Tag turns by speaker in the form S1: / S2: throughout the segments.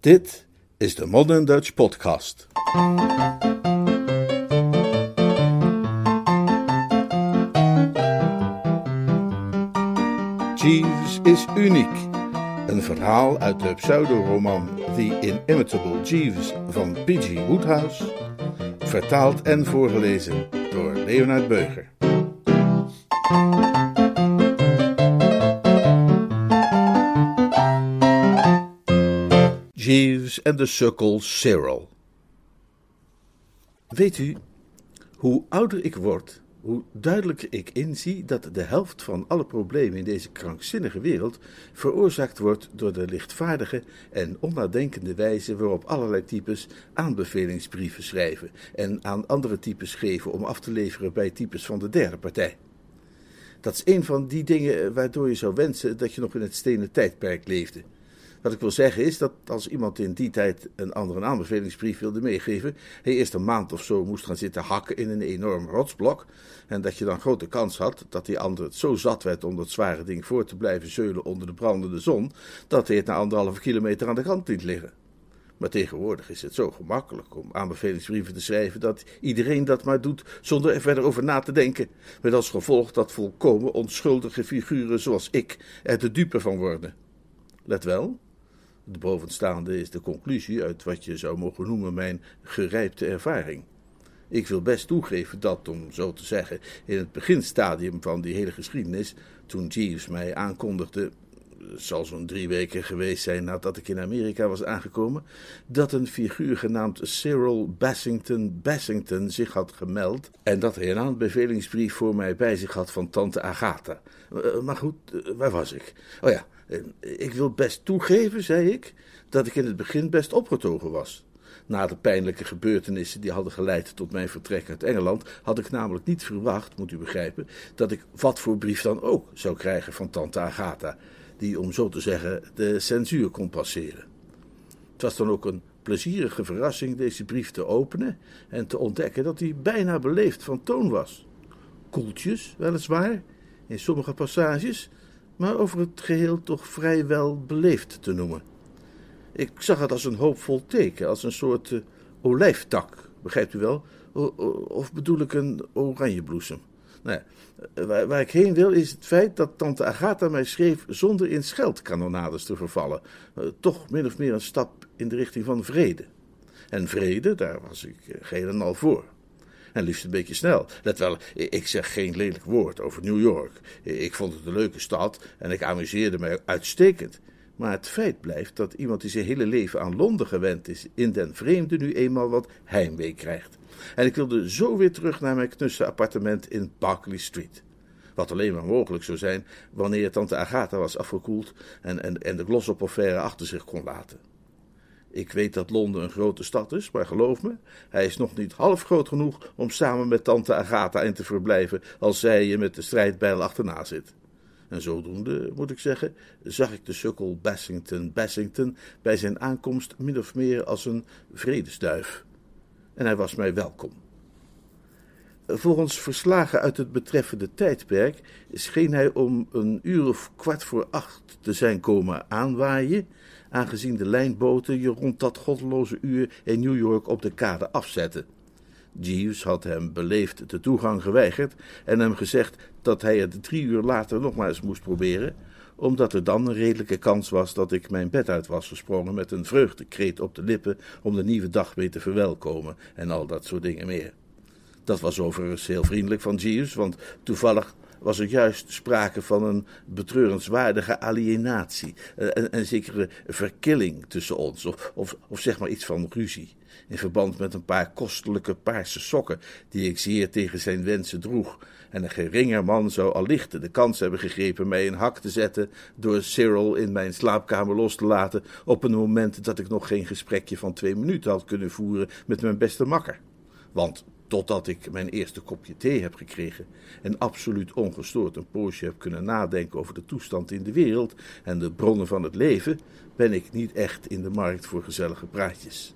S1: Dit is de Modern Dutch Podcast. Jeeves is uniek. Een verhaal uit de pseudoroman The Inimitable Jeeves van P.G. Woodhouse, vertaald en voorgelezen door Leonard Beuger. Jeeves en de sukkel Cyril. Weet u, hoe ouder ik word, hoe duidelijker ik inzie dat de helft van alle problemen in deze krankzinnige wereld veroorzaakt wordt door de lichtvaardige en onnadenkende wijze waarop allerlei types aanbevelingsbrieven schrijven en aan andere types geven om af te leveren bij types van de derde partij. Dat is een van die dingen waardoor je zou wensen dat je nog in het stenen tijdperk leefde. Wat ik wil zeggen is dat als iemand in die tijd een ander een aanbevelingsbrief wilde meegeven, hij eerst een maand of zo moest gaan zitten hakken in een enorm rotsblok. En dat je dan grote kans had dat die ander het zo zat werd om dat zware ding voor te blijven zeulen onder de brandende zon, dat hij het na anderhalve kilometer aan de kant liet liggen. Maar tegenwoordig is het zo gemakkelijk om aanbevelingsbrieven te schrijven dat iedereen dat maar doet zonder er verder over na te denken. Met als gevolg dat volkomen onschuldige figuren zoals ik er de dupe van worden. Let wel, de bovenstaande is de conclusie uit wat je zou mogen noemen mijn gerijpte ervaring. Ik wil best toegeven dat, om zo te zeggen, in het beginstadium van die hele geschiedenis, toen Jeeves mij aankondigde, zal zo'n drie weken geweest zijn nadat ik in Amerika was aangekomen, dat een figuur genaamd Cyril Bassington Bassington zich had gemeld en dat hij een aanbevelingsbrief voor mij bij zich had van tante Agatha. Eh, maar goed, eh, waar was ik? Oh ja, ik wil best toegeven, zei ik, dat ik in het begin best opgetogen was. Na de pijnlijke gebeurtenissen die hadden geleid tot mijn vertrek uit Engeland, had ik namelijk niet verwacht, moet u begrijpen, dat ik wat voor brief dan ook zou krijgen van tante Agatha, die, om zo te zeggen, de censuur kon passeren. Het was dan ook een plezierige verrassing deze brief te openen en te ontdekken dat hij bijna beleefd van toon was. Koeltjes, weliswaar, in sommige passages, maar over het geheel toch vrijwel beleefd te noemen. Ik zag het als een hoopvol teken, als een soort uh, olijftak, begrijpt u wel? of bedoel ik een oranjebloesem? Nou ja, waar, ik heen wil is het feit dat tante Agatha mij schreef zonder in scheldkanonades te vervallen. Uh, toch min of meer een stap in de richting van vrede. En vrede, daar was ik geheel en al voor. En liefst een beetje snel. Let wel, ik zeg geen lelijk woord over New York. Ik vond het een leuke stad en ik amuseerde mij uitstekend. Maar het feit blijft dat iemand die zijn hele leven aan Londen gewend is, in den vreemde nu eenmaal wat heimwee krijgt. En ik wilde zo weer terug naar mijn knusse appartement in Berkeley Street. Wat alleen maar mogelijk zou zijn wanneer tante Agatha was afgekoeld en, en, en de Glossop-affaire achter zich kon laten. Ik weet dat Londen een grote stad is, maar geloof me, hij is nog niet half groot genoeg om samen met tante Agatha in te verblijven als zij je met de strijdbijl achterna zit. En zodoende, moet ik zeggen, zag ik de sukkel Bassington Bassington bij zijn aankomst min of meer als een vredesduif. En hij was mij welkom. Volgens verslagen uit het betreffende tijdperk scheen hij om een uur of kwart voor acht te zijn komen aanwaaien aangezien de lijnboten je rond dat goddeloze uur in New York op de kade afzetten. Jeeves had hem beleefd de toegang geweigerd en hem gezegd dat hij het drie uur later nogmaals moest proberen, omdat er dan een redelijke kans was dat ik mijn bed uit was gesprongen met een vreugdekreet op de lippen om de nieuwe dag mee te verwelkomen en al dat soort dingen meer. Dat was overigens heel vriendelijk van Jeeves, want toevallig was er juist sprake van een betreurenswaardige alienatie, een, eh, een zekere verkilling tussen ons, of, of, of zeg maar iets van ruzie, in verband met een paar kostelijke paarse sokken die ik zeer tegen zijn wensen droeg. En een geringer man zou allicht de kans hebben gegrepen mij een hak te zetten door Cyril in mijn slaapkamer los te laten op een moment dat ik nog geen gesprekje van twee minuten had kunnen voeren met mijn beste makker. Want Totdat ik mijn eerste kopje thee heb gekregen en absoluut ongestoord een poosje heb kunnen nadenken over de toestand in de wereld en de bronnen van het leven, ben ik niet echt in de markt voor gezellige praatjes.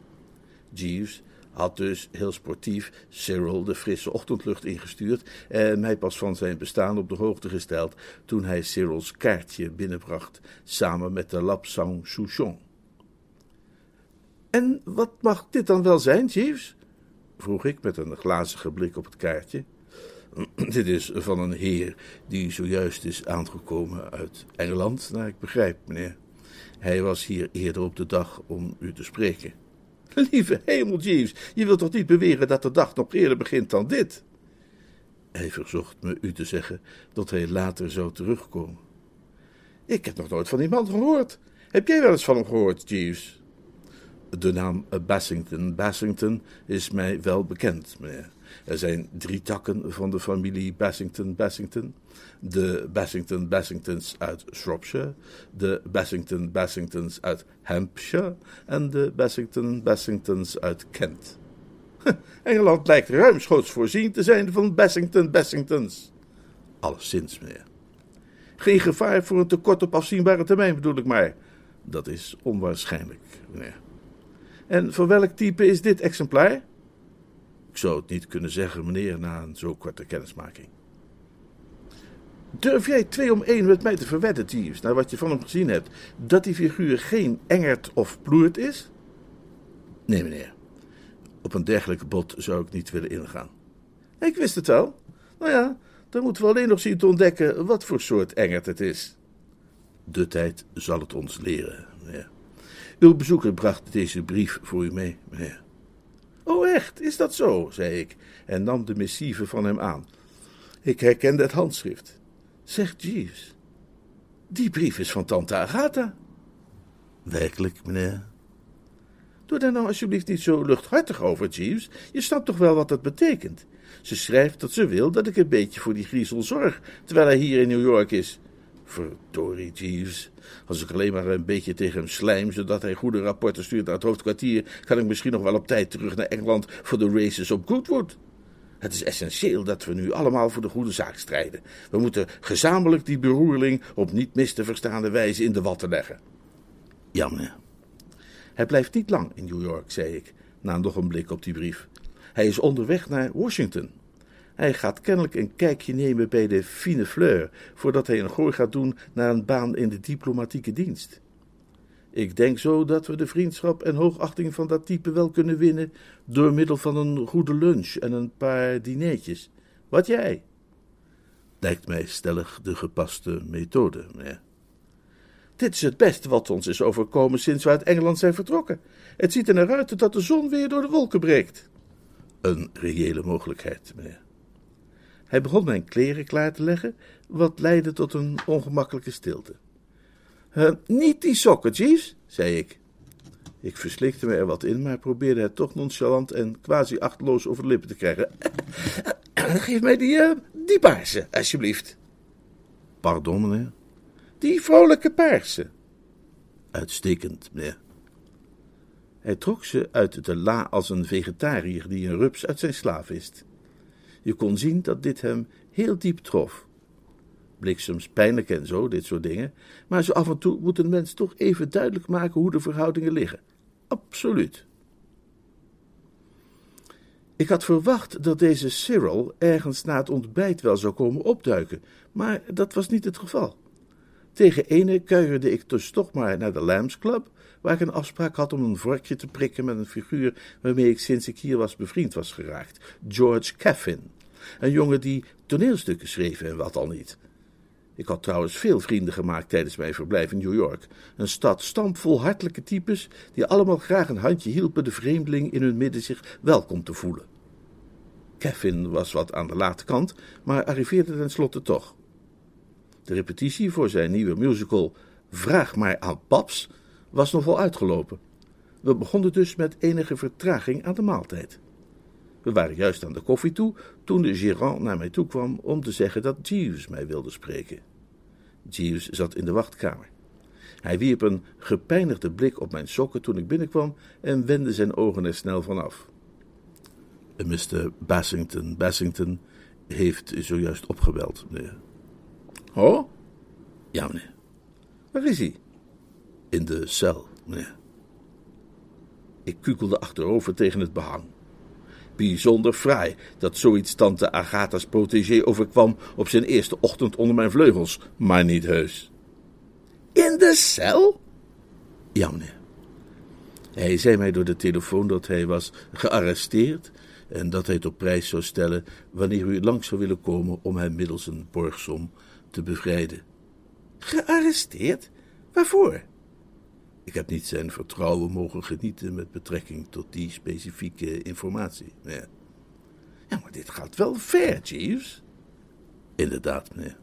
S1: Jeeves had dus heel sportief Cyril de frisse ochtendlucht ingestuurd en mij pas van zijn bestaan op de hoogte gesteld toen hij Cyrils kaartje binnenbracht samen met de Lapsang Souchon. En wat mag dit dan wel zijn, Jeeves? Vroeg ik met een glazige blik op het kaartje. Dit is van een heer die zojuist is aangekomen uit Engeland, naar ik begrijp, meneer. Hij was hier eerder op de dag om u te spreken. Lieve hemel, Jeeves, je wilt toch niet beweren dat de dag nog eerder begint dan dit? Hij verzocht me u te zeggen dat hij later zou terugkomen. Ik heb nog nooit van die man gehoord. Heb jij wel eens van hem gehoord, Jeeves? De naam Bassington Bassington is mij wel bekend, meneer. Er zijn drie takken van de familie Bassington Bassington. De Bassington Bassingtons uit Shropshire, de Bassington Bassingtons uit Hampshire en de Bassington Bassingtons uit Kent. Engeland lijkt ruimschoots voorzien te zijn van Bassington Bassingtons. Alleszins, meneer. Geen gevaar voor een tekort op afzienbare termijn bedoel ik maar. Dat is onwaarschijnlijk, meneer. En voor welk type is dit exemplaar? Ik zou het niet kunnen zeggen, meneer, na een zo korte kennismaking. Durf jij twee om één met mij te verwedden, Jeeves, naar wat je van hem gezien hebt, dat die figuur geen Engert of Ploert is? Nee, meneer. Op een dergelijke bod zou ik niet willen ingaan. Ik wist het wel. Nou ja, dan moeten we alleen nog zien te ontdekken wat voor soort Engert het is. De tijd zal het ons leren, meneer. Uw bezoeker bracht deze brief voor u mee, meneer. Oh, echt? Is dat zo? zei ik en nam de missieve van hem aan. Ik herkende het handschrift. Zeg, Jeeves, die brief is van tante Agatha. Werkelijk, meneer? Doe daar nou alsjeblieft niet zo luchthartig over, Jeeves. Je snapt toch wel wat dat betekent. Ze schrijft dat ze wil dat ik een beetje voor die griezel zorg, terwijl hij hier in New York is. Verdorie, Jeeves. Als ik alleen maar een beetje tegen hem slijm, zodat hij goede rapporten stuurt naar het hoofdkwartier, kan ik misschien nog wel op tijd terug naar Engeland voor de races op Goodwood. Het is essentieel dat we nu allemaal voor de goede zaak strijden. We moeten gezamenlijk die beroerling op niet mis te verstaande wijze in de watten leggen. Jammer. Hij blijft niet lang in New York, zei ik, na nog een blik op die brief. Hij is onderweg naar Washington. Hij gaat kennelijk een kijkje nemen bij de fine fleur, voordat hij een gooi gaat doen naar een baan in de diplomatieke dienst. Ik denk zo dat we de vriendschap en hoogachting van dat type wel kunnen winnen door middel van een goede lunch en een paar dineetjes. Wat jij? Lijkt mij stellig de gepaste methode, meneer. Dit is het beste wat ons is overkomen sinds we uit Engeland zijn vertrokken. Het ziet er naar uit dat de zon weer door de wolken breekt. Een reële mogelijkheid, meneer. Hij begon mijn kleren klaar te leggen, wat leidde tot een ongemakkelijke stilte. Niet die sokken, Jeeves, zei ik. Ik verslikte me er wat in, maar probeerde het toch nonchalant en quasi achteloos over de lippen te krijgen. Geef mij die, uh, die paarse, alsjeblieft. Pardon, meneer? Die vrolijke paarse. Uitstekend, meneer. Hij trok ze uit de la als een vegetariër die een rups uit zijn slaaf is. Je kon zien dat dit hem heel diep trof. Bliksems pijnlijk en zo, dit soort dingen, maar zo af en toe moet een mens toch even duidelijk maken hoe de verhoudingen liggen. Absoluut. Ik had verwacht dat deze Cyril ergens na het ontbijt wel zou komen opduiken, maar dat was niet het geval. Tegen ene kuierde ik dus toch maar naar de Lambs Club, waar ik een afspraak had om een vorkje te prikken met een figuur waarmee ik sinds ik hier was bevriend was geraakt, George Caffin. Een jongen die toneelstukken schreef en wat al niet. Ik had trouwens veel vrienden gemaakt tijdens mijn verblijf in New York. Een stad stampvol hartelijke types die allemaal graag een handje hielpen de vreemdeling in hun midden zich welkom te voelen. Kevin was wat aan de late kant, maar arriveerde tenslotte toch. De repetitie voor zijn nieuwe musical Vraag maar aan Paps was nogal uitgelopen. We begonnen dus met enige vertraging aan de maaltijd. We waren juist aan de koffie toe toen de gérant naar mij toe kwam om te zeggen dat Jeeves mij wilde spreken. Jeeves zat in de wachtkamer. Hij wierp een gepijnigde blik op mijn sokken toen ik binnenkwam en wendde zijn ogen er snel vanaf. Mr. Bassington Bassington heeft zojuist opgebeld, meneer. Oh? Ja, meneer. Waar is hij? In de cel, meneer. Ik kukelde achterover tegen het behang. Bijzonder fraai dat zoiets tante Agatha's protégé overkwam op zijn eerste ochtend onder mijn vleugels, maar niet heus. In de cel? Ja, meneer. Hij zei mij door de telefoon dat hij was gearresteerd en dat hij het op prijs zou stellen wanneer u langs zou willen komen om hem middels een borgsom te bevrijden. Gearresteerd? Waarvoor? Ik heb niet zijn vertrouwen mogen genieten met betrekking tot die specifieke informatie. Ja, maar dit gaat wel ver, Jeeves. Inderdaad, meneer.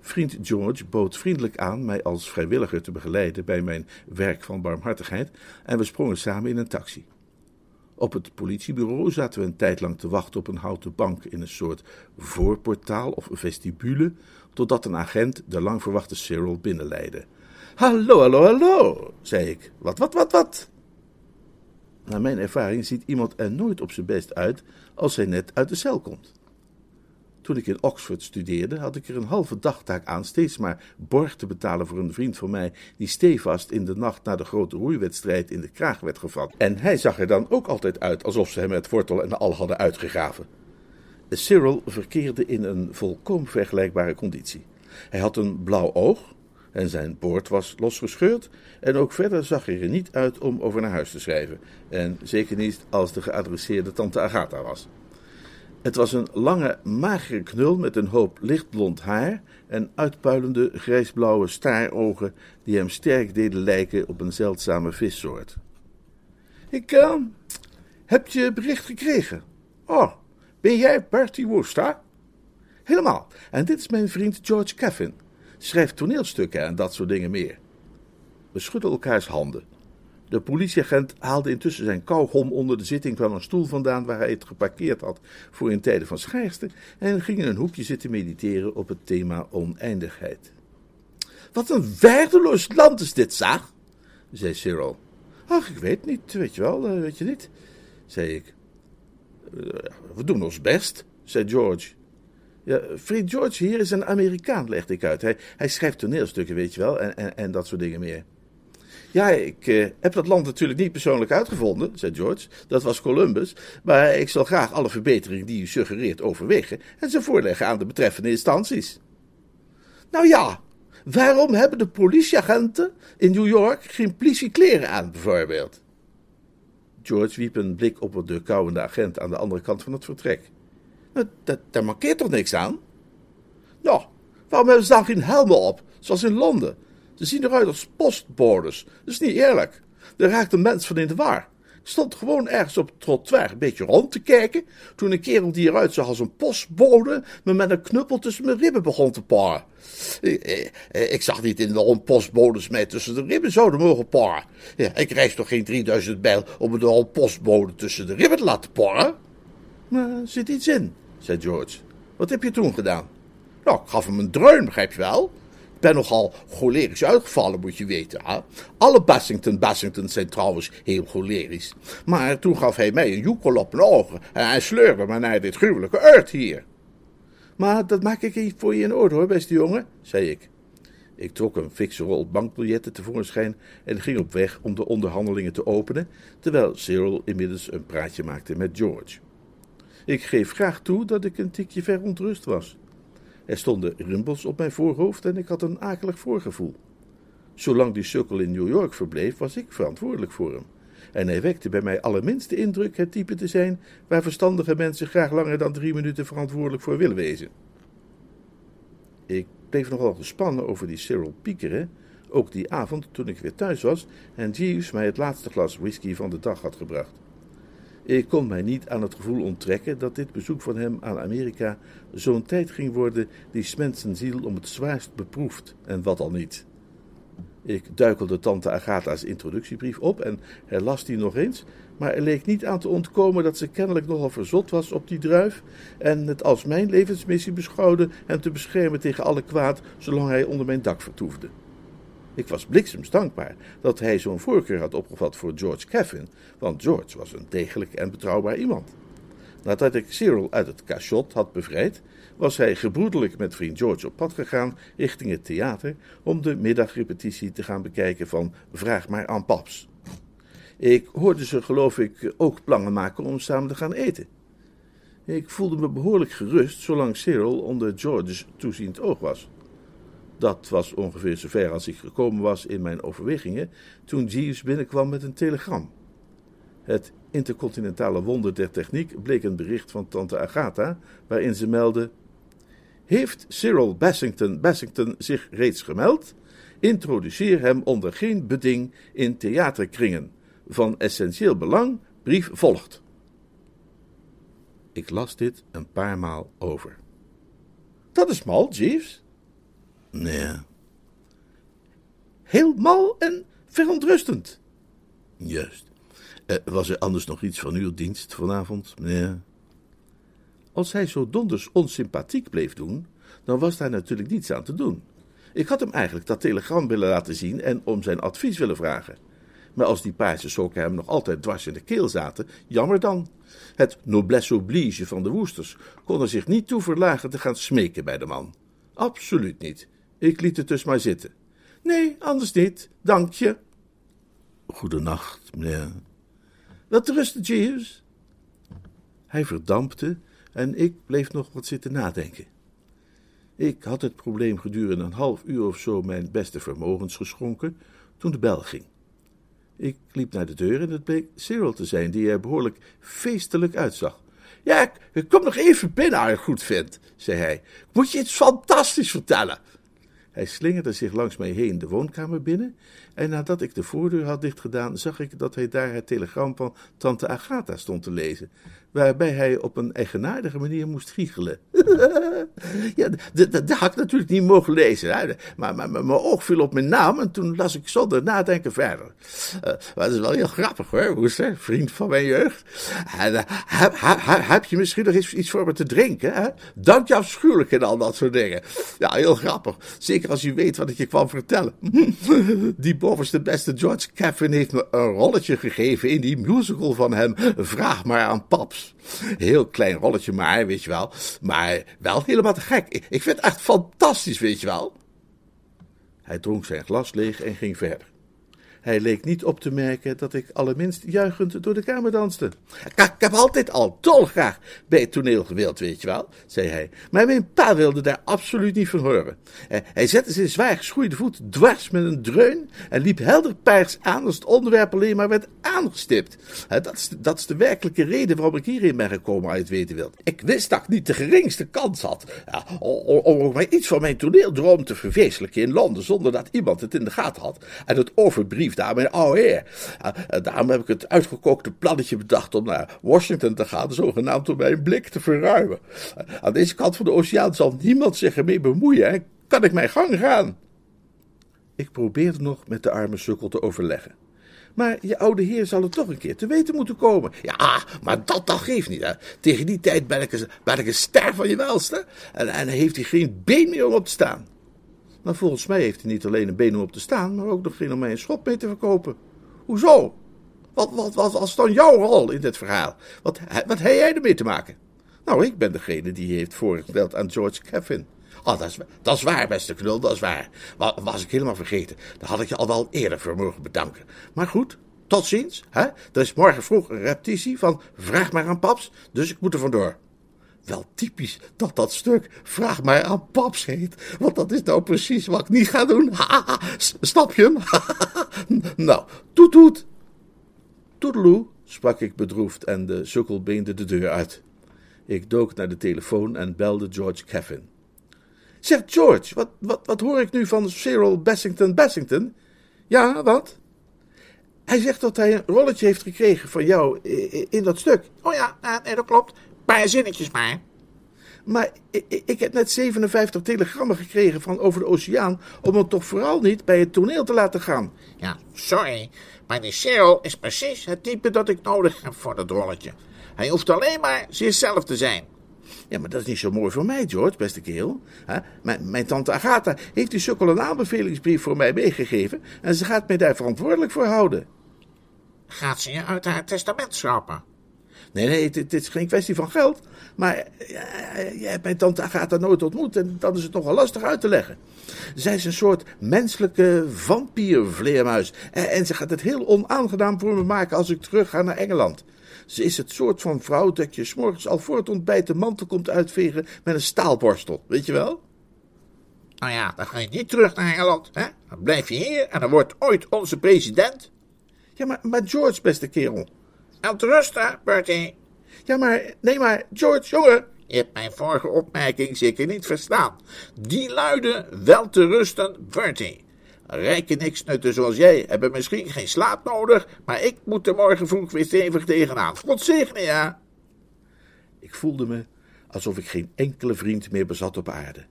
S1: Vriend George bood vriendelijk aan mij als vrijwilliger te begeleiden bij mijn werk van barmhartigheid en we sprongen samen in een taxi. Op het politiebureau zaten we een tijd lang te wachten op een houten bank in een soort voorportaal of vestibule, totdat een agent de lang verwachte Cyril binnenleidde. Hallo, hallo, hallo, zei ik. Wat, wat, wat, wat? Naar mijn ervaring ziet iemand er nooit op zijn best uit als hij net uit de cel komt. Toen ik in Oxford studeerde, had ik er een halve dagtaak aan steeds maar borg te betalen voor een vriend van mij die stevast in de nacht na de grote roeiwedstrijd in de kraag werd gevat. En hij zag er dan ook altijd uit alsof ze hem met wortel en al hadden uitgegraven. Cyril verkeerde in een volkomen vergelijkbare conditie. Hij had een blauw oog en zijn boord was losgescheurd en ook verder zag hij er niet uit om over naar huis te schrijven en zeker niet als de geadresseerde tante Agatha was. Het was een lange, magere knul met een hoop lichtblond haar en uitpuilende grijsblauwe staarogen die hem sterk deden lijken op een zeldzame vissoort. Ik uh, heb je bericht gekregen. Oh, ben jij Bertie Wooster? Helemaal. En dit is mijn vriend George Caffin. Schrijft toneelstukken en dat soort dingen meer. We schudden elkaars handen. De politieagent haalde intussen zijn kauwgom onder de zitting van een stoel vandaan waar hij het geparkeerd had voor in tijden van schaarste en ging in een hoekje zitten mediteren op het thema oneindigheid. Wat een waardeloos land is dit, zag, zei Cyril. Ach, ik weet niet, weet je wel, eh, weet je niet, zei ik. Eh, we doen ons best, zei George. Ja, George hier is een Amerikaan, legde ik uit. Hij, hij schrijft toneelstukken, weet je wel, en, en, en dat soort dingen meer. Ja, ik uh, heb dat land natuurlijk niet persoonlijk uitgevonden, zei George. Dat was Columbus. Maar ik zal graag alle verbeteringen die u suggereert overwegen en ze voorleggen aan de betreffende instanties. Nou ja, waarom hebben de politieagenten in New York geen politiekleren aan, bijvoorbeeld? George wierp een blik op de kauwende agent aan de andere kant van het vertrek. Nou, dat, daar markeert toch niks aan? Nou, waarom hebben ze dan geen helmen op, zoals in Londen? Ze zien eruit als postbodes. Dat is niet eerlijk. Daar raakt een mens van in de war. Ik stond gewoon ergens op het trottoir een beetje rond te kijken, toen een kerel die eruit zag als een postbode me met een knuppel tussen mijn ribben begon te paren. Ik, eh, ik zag niet in waarom postbodes mij tussen de ribben zouden mogen paren. Ja, ik reis toch geen 3000 mijl om me door een postbode tussen de ribben te laten paren? Maar er zit iets in, zei George. Wat heb je toen gedaan? Nou, ik gaf hem een dreun, begrijp je wel? ben nogal cholerisch uitgevallen, moet je weten. Hè? Alle Bassington Bassingtons zijn trouwens heel cholerisch. Maar toen gaf hij mij een joekel op mijn ogen en hij sleurde me naar dit gruwelijke uit hier. Maar dat maak ik voor je in orde hoor, beste jongen, zei ik. Ik trok een fikse rol bankbiljetten tevoorschijn en ging op weg om de onderhandelingen te openen, terwijl Cyril inmiddels een praatje maakte met George. Ik geef graag toe dat ik een tikje verontrust was. Er stonden rimpels op mijn voorhoofd en ik had een akelig voorgevoel. Zolang die sukkel in New York verbleef, was ik verantwoordelijk voor hem. En hij wekte bij mij allerminst de indruk het type te zijn waar verstandige mensen graag langer dan drie minuten verantwoordelijk voor willen wezen. Ik bleef nogal gespannen over die Cyril piekeren, ook die avond toen ik weer thuis was en Jeeves mij het laatste glas whisky van de dag had gebracht. Ik kon mij niet aan het gevoel onttrekken dat dit bezoek van hem aan Amerika zo'n tijd ging worden die Smensen ziel om het zwaarst beproeft, en wat al niet. Ik duikelde tante Agatha's introductiebrief op en herlas die nog eens, maar er leek niet aan te ontkomen dat ze kennelijk nogal verzot was op die druif en het als mijn levensmissie beschouwde hem te beschermen tegen alle kwaad zolang hij onder mijn dak vertoefde. Ik was bliksems dankbaar dat hij zo'n voorkeur had opgevat voor George Caffin, want George was een degelijk en betrouwbaar iemand. Nadat ik Cyril uit het cachot had bevrijd, was hij gebroedelijk met vriend George op pad gegaan richting het theater om de middagrepetitie te gaan bekijken van Vraag maar aan Paps. Ik hoorde ze, geloof ik, ook plannen maken om samen te gaan eten. Ik voelde me behoorlijk gerust zolang Cyril onder George's toeziend oog was. Dat was ongeveer zover als ik gekomen was in mijn overwegingen toen Jeeves binnenkwam met een telegram. Het intercontinentale wonder der techniek bleek een bericht van tante Agatha, waarin ze meldde: Heeft Cyril Bassington Bassington zich reeds gemeld? Introduceer hem onder geen beding in theaterkringen. Van essentieel belang, brief volgt. Ik las dit een paar maal over. Dat is mal, Jeeves. Nee. Heel mal en verontrustend. Juist. Uh, was er anders nog iets van uw dienst vanavond, meneer? Als hij zo donders onsympathiek bleef doen, dan was daar natuurlijk niets aan te doen. Ik had hem eigenlijk dat telegram willen laten zien en om zijn advies willen vragen. Maar als die paarse sokken hem nog altijd dwars in de keel zaten, jammer dan. Het noblesse oblige van de woesters kon er zich niet toe verlagen te gaan smeken bij de man. Absoluut niet. Ik liet het dus maar zitten. Nee, anders niet, dank je. Goedenacht, meneer. Wat rusten, Jeeves? Hij verdampte en ik bleef nog wat zitten nadenken. Ik had het probleem gedurende een half uur of zo mijn beste vermogens geschonken toen de bel ging. Ik liep naar de deur en het bleek Cyril te zijn, die er behoorlijk feestelijk uitzag. Ja, ik kom nog even binnen, als je goed vindt, zei hij. Ik moet je iets fantastisch vertellen. Hij slingerde zich langs mij heen de woonkamer binnen, en nadat ik de voordeur had dichtgedaan, zag ik dat hij daar het telegram van tante Agatha stond te lezen, waarbij hij op een eigenaardige manier moest giechelen. ja, dat had ik natuurlijk niet mogen lezen, hè? Maar, maar, mijn oog viel op mijn naam en toen las ik zonder nadenken verder. Uh, maar dat is wel heel grappig hoor, Woester, vriend van mijn jeugd. En, uh, heb, je misschien nog iets, voor me te drinken? Hè? Dank je afschuwelijk en al dat soort dingen. Ja, heel grappig. Zeker als je weet wat ik je kwam vertellen. Die bovenste beste George Caffin heeft me een rolletje gegeven in die musical van hem. Vraag maar aan paps. Heel klein rolletje maar, weet je wel. Maar wel helemaal te gek. Ik, vind het echt fantastisch, weet je wel. Hij dronk zijn glas leeg en ging verder. Hij leek niet op te merken dat ik allerminst juichend door de kamer danste. Ik, heb altijd al dolgraag bij het toneel gewild, weet je wel, zei hij. Maar mijn pa wilde daar absoluut niet van horen. Eh, hij zette zijn zwaar geschoeide voet dwars met een dreun en liep helder paars aan als het onderwerp alleen maar werd aangestipt. Eh, dat, is, dat is de werkelijke reden waarom ik hierin ben gekomen, het weten wilt. Ik wist dat ik niet de geringste kans had ja, om, om maar iets van mijn toneeldroom te verwezenlijken in Londen zonder dat iemand het in de gaten had en het overbriefde daar mijn oude heer. daarom heb ik het uitgekookte plannetje bedacht om naar Washington te gaan, zogenaamd om mijn blik te verruimen. Aan deze kant van de oceaan zal niemand zich ermee bemoeien en kan ik mijn gang gaan. Ik probeerde nog met de arme sukkel te overleggen. Maar je oude heer zal het toch een keer te weten moeten komen. Ja, maar dat, dat geeft niet. Hè. Tegen die tijd ben ik, een, ben ik een ster van je welste. En, en heeft hij geen been meer om op te staan. Maar volgens mij heeft hij niet alleen een been om op te staan, maar ook nog geen om mij een schop mee te verkopen. Hoezo? Wat, wat, wat was dan jouw rol in dit verhaal? Wat, wat heb jij ermee te maken? Nou, ik ben degene die heeft voorgesteld aan George Caffin. Oh, dat is, dat is waar, beste knul, dat is waar. Was, was ik helemaal vergeten. Daar had ik je al wel eerder voor mogen bedanken. Maar goed, tot ziens. Hè? Er is morgen vroeg een repetitie van Vraag maar aan paps, dus ik moet er vandoor. Wel typisch dat dat stuk Vraag maar aan paps heet. Want dat is nou precies wat ik niet ga doen. Snap je hem? nou, toet toet. Toedeloe, sprak ik bedroefd en de sukkel beende de deur uit. Ik dook naar de telefoon en belde George Caffin. Zeg George, wat, wat, wat hoor ik nu van Cyril Bassington Bassington? Ja, wat? Hij zegt dat hij een rolletje heeft gekregen van jou in dat stuk.
S2: Oh ja, nee, dat klopt paar zinnetjes maar.
S1: Maar ik, ik, heb net 57 telegrammen gekregen van over de oceaan om hem toch vooral niet bij het toneel te laten gaan.
S2: Ja, sorry, maar die Cheryl is precies het type dat ik nodig heb voor dat rolletje. Hij hoeft alleen maar zichzelf te zijn.
S1: Ja, maar dat is niet zo mooi voor mij, George, beste kerel. Mijn, mijn, tante Agatha heeft die sukkel een aanbevelingsbrief voor mij meegegeven en ze gaat mij daar verantwoordelijk voor houden.
S2: Gaat ze je uit haar testament schrappen?
S1: Nee, nee, het, is geen kwestie van geld. Maar jij hebt mijn tante Agatha nooit ontmoet en dan is het nogal lastig uit te leggen. Zij is een soort menselijke vampiervleermuis. En, en ze gaat het heel onaangenaam voor me maken als ik terug ga naar Engeland. Ze is het soort van vrouw dat je s'morgens al voor het ontbijt de mantel komt uitvegen met een staalborstel, weet je wel?
S2: Nou ja, dan ga je niet terug naar Engeland, hè? Dan blijf je hier en dan wordt ooit onze president.
S1: Ja, maar, maar George, beste kerel.
S2: Wel te rusten, Bertie.
S1: Ja, maar, nee, maar, George, jongen.
S2: Je hebt mijn vorige opmerking zeker niet verstaan. Die luidde wel te rusten, Bertie. Rijke niksnutten zoals jij hebben misschien geen slaap nodig, maar ik moet er morgen vroeg weer stevig tegenaan. God zegene ja.
S1: Ik voelde me alsof ik geen enkele vriend meer bezat op aarde.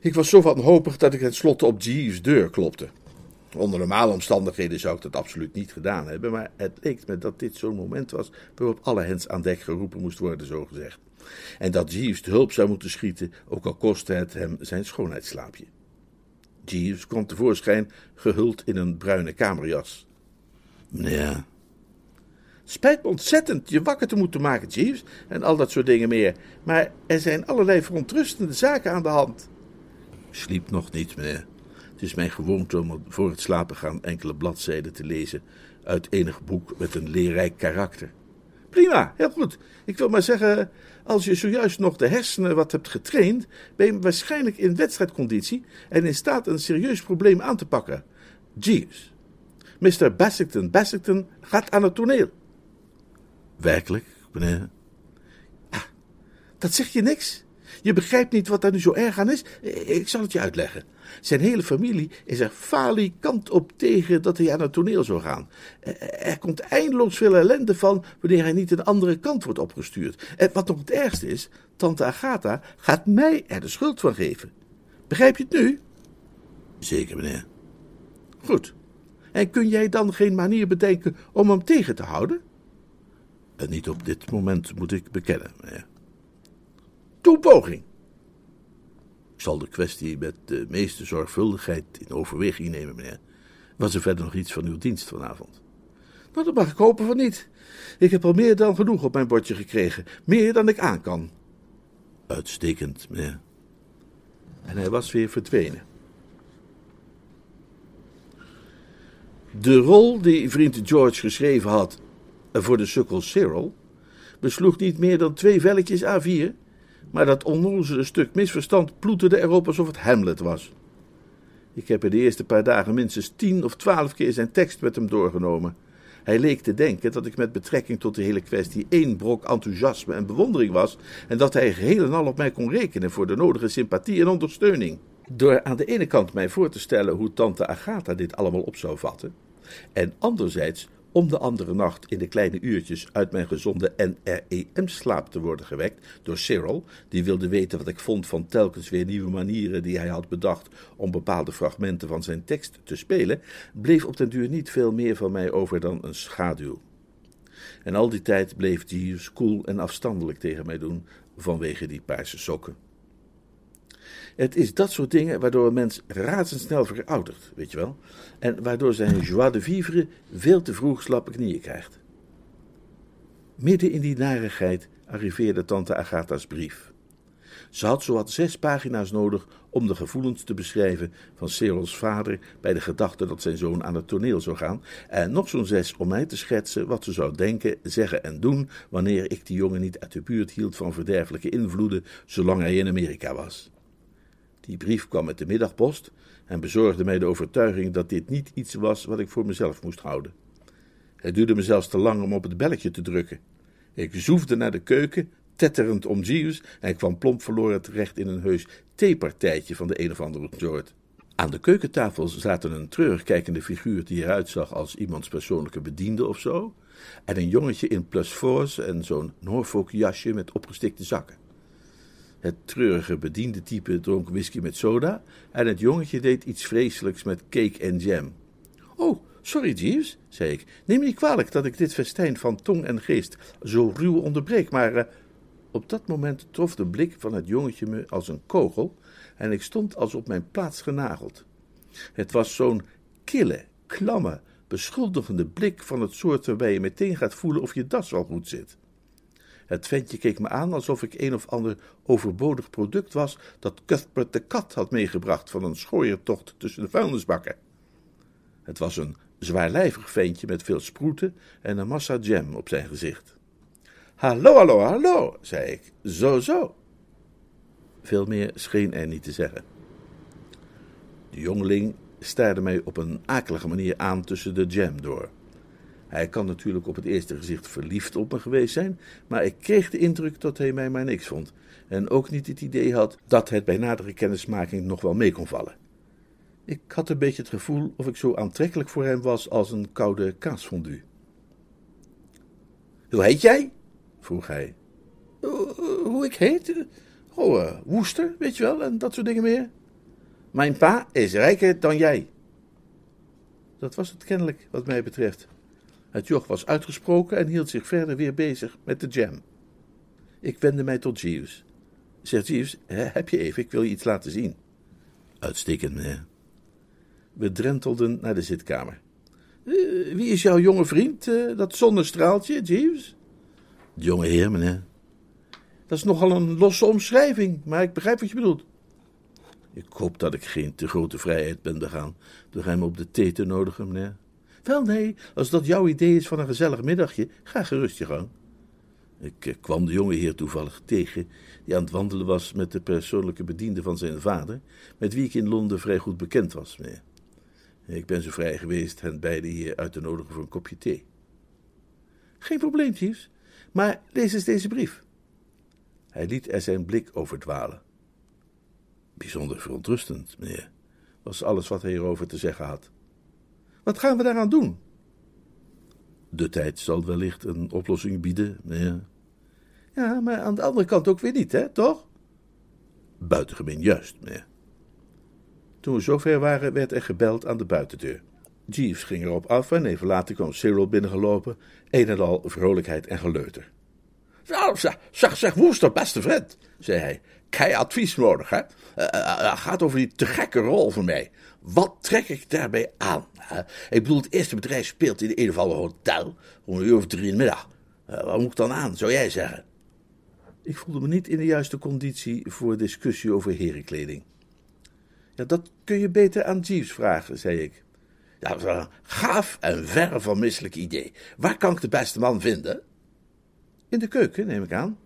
S1: Ik was zo wanhopig dat ik tenslotte op Jeeves' deur klopte. Onder normale omstandigheden zou ik dat absoluut niet gedaan hebben, maar het leek me dat dit zo'n moment was waarop alle hens aan dek geroepen moest worden, zogezegd. En dat Jeeves te hulp zou moeten schieten, ook al kostte het hem zijn schoonheidsslaapje. Jeeves kwam tevoorschijn gehuld in een bruine kamerjas. Ja. Spijt me ontzettend je wakker te moeten maken, Jeeves, en al dat soort dingen meer. Maar er zijn allerlei verontrustende zaken aan de hand. Sliep nog niet, meneer. Het is mijn gewoonte om voor het slapen gaan enkele bladzijden te lezen uit enig boek met een leerrijk karakter. Prima, heel goed. Ik wil maar zeggen, als je zojuist nog de hersenen wat hebt getraind, ben je waarschijnlijk in wedstrijdconditie en in staat een serieus probleem aan te pakken. Jeeves, Mr. Bassington Bassington gaat aan het toneel. Werkelijk, meneer? Ah, dat zeg je niks. Je begrijpt niet wat daar nu zo erg aan is. Ik zal het je uitleggen. Zijn hele familie is er falikant op tegen dat hij aan het toneel zou gaan. Er komt eindeloos veel ellende van wanneer hij niet een andere kant wordt opgestuurd. En wat nog het ergste is, tante Agatha gaat mij er de schuld van geven. Begrijp je het nu? Zeker, meneer. Goed. En kun jij dan geen manier bedenken om hem tegen te houden? En niet op dit moment, moet ik bekennen, meneer. Doe poging. Ik zal de kwestie met de meeste zorgvuldigheid in overweging nemen, meneer. Was er verder nog iets van uw dienst vanavond? Nou, dat mag ik hopen van niet. Ik heb al meer dan genoeg op mijn bordje gekregen. Meer dan ik aan kan. Uitstekend, meneer. En hij was weer verdwenen. De rol die vriend George geschreven had voor de sukkel Cyril besloeg niet meer dan twee velletjes A4 maar dat onnozele stuk misverstand ploeterde erop alsof het Hamlet was. Ik heb er de eerste paar dagen minstens tien of twaalf keer zijn tekst met hem doorgenomen. Hij leek te denken dat ik met betrekking tot de hele kwestie één brok enthousiasme en bewondering was en dat hij geheel en al op mij kon rekenen voor de nodige sympathie en ondersteuning. Door aan de ene kant mij voor te stellen hoe tante Agatha dit allemaal op zou vatten, en anderzijds om de andere nacht in de kleine uurtjes uit mijn gezonde NREM-slaap te worden gewekt door Cyril, die wilde weten wat ik vond van telkens weer nieuwe manieren die hij had bedacht om bepaalde fragmenten van zijn tekst te spelen, bleef op den duur niet veel meer van mij over dan een schaduw. En al die tijd bleef Jeeves koel en afstandelijk tegen mij doen vanwege die paarse sokken. Het is dat soort dingen waardoor een mens razendsnel veroudert, weet je wel. En waardoor zijn joie de vivre veel te vroeg slappe knieën krijgt. Midden in die narigheid arriveerde tante Agatha's brief. Ze had zowat zes pagina's nodig om de gevoelens te beschrijven van Cyril's vader bij de gedachte dat zijn zoon aan het toneel zou gaan, en nog zo'n zes om mij te schetsen wat ze zou denken, zeggen en doen wanneer ik die jongen niet uit de buurt hield van verderfelijke invloeden, zolang hij in Amerika was. Die brief kwam met de middagpost en bezorgde mij de overtuiging dat dit niet iets was wat ik voor mezelf moest houden. Het duurde me zelfs te lang om op het belletje te drukken. Ik zoefde naar de keuken, tetterend om Jeeves, en kwam plomp verloren terecht in een heus theepartijtje van de een of andere soort. Aan de keukentafel zaten een treurigkijkende figuur die eruit zag als iemands persoonlijke bediende of zo, en een jongetje in plus force en zo'n Norfolk jasje met opgestikte zakken. Het treurige bediende type dronk whisky met soda en het jongetje deed iets vreselijks met cake en jam. Oh, sorry, Jeeves, zei ik. Neem niet kwalijk dat ik dit festijn van tong en geest zo ruw onderbreek, maar uh, op dat moment trof de blik van het jongetje me als een kogel en ik stond als op mijn plaats genageld. Het was zo'n kille, klamme, beschuldigende blik van het soort waarbij je meteen gaat voelen of je das wel goed zit. Het ventje keek me aan alsof ik een of ander overbodig product was dat Cuthbert de kat had meegebracht van een schooiertocht tussen de vuilnisbakken. Het was een zwaarlijvig ventje met veel sproeten en een massa jam op zijn gezicht. Hallo, hallo, hallo, zei ik. Zo, zo. Veel meer scheen er niet te zeggen. De jongeling staarde mij op een akelige manier aan tussen de jam door. Hij kan natuurlijk op het eerste gezicht verliefd op me geweest zijn, maar ik kreeg de indruk dat hij mij maar niks vond. En ook niet het idee had dat het bij nadere kennismaking nog wel mee kon vallen. Ik had een beetje het gevoel of ik zo aantrekkelijk voor hem was als een koude kaasfondue. Hoe heet jij? vroeg hij. Hoe ik heet? Oh, uh, Woester, weet je wel, en dat soort dingen meer. Mijn pa is rijker dan jij. Dat was het kennelijk, wat mij betreft. Het joch was uitgesproken en hield zich verder weer bezig met de jam. Ik wendde mij tot Jeeves. Zeg Jeeves, heb je even, ik wil je iets laten zien. Uitstekend, meneer. We drentelden naar de zitkamer. Uh, wie is jouw jonge vriend, uh, dat zonnestraaltje, Jeeves? De jonge heer, meneer. Dat is nogal een losse omschrijving, maar ik begrijp wat je bedoelt. Ik hoop dat ik geen te grote vrijheid ben begaan door hem op de thee te nodigen, meneer. Wel, nee, als dat jouw idee is van een gezellig middagje, ga gerust je gang. Ik eh, kwam de jonge heer toevallig tegen, die aan het wandelen was met de persoonlijke bediende van zijn vader, met wie ik in Londen vrij goed bekend was, meneer. Ik ben zo vrij geweest hen beiden hier uit te nodigen voor een kopje thee. Geen probleem, Jeeves, maar lees eens deze brief. Hij liet er zijn blik over dwalen. Bijzonder verontrustend, meneer, was alles wat hij erover te zeggen had. Wat gaan we daaraan doen? De tijd zal wellicht een oplossing bieden, meneer. Ja, maar aan de andere kant ook weer niet, hè, toch? Buitengemeen juist, meneer. Toen we zover waren, werd er gebeld aan de buitendeur. Jeeves ging erop af en even later kwam Cyril binnengelopen, een en al vrolijkheid en geleuter. Nou, zeg, zeg, Woester, beste vriend, zei hij. Kei advies nodig, hè? Uh, gaat over die te gekke rol van mij. Wat trek ik daarbij aan? Ik bedoel, het eerste bedrijf speelt in een of ander hotel om een uur of drie in de middag. Uh, moet ik dan aan, zou jij zeggen? Ik voelde me niet in de juiste conditie voor discussie over herenkleding. Ja, dat kun je beter aan Jeeves vragen, zei ik. Ja, een gaaf en verre van misselijk idee. Waar kan ik de beste man vinden? In de keuken, neem ik aan.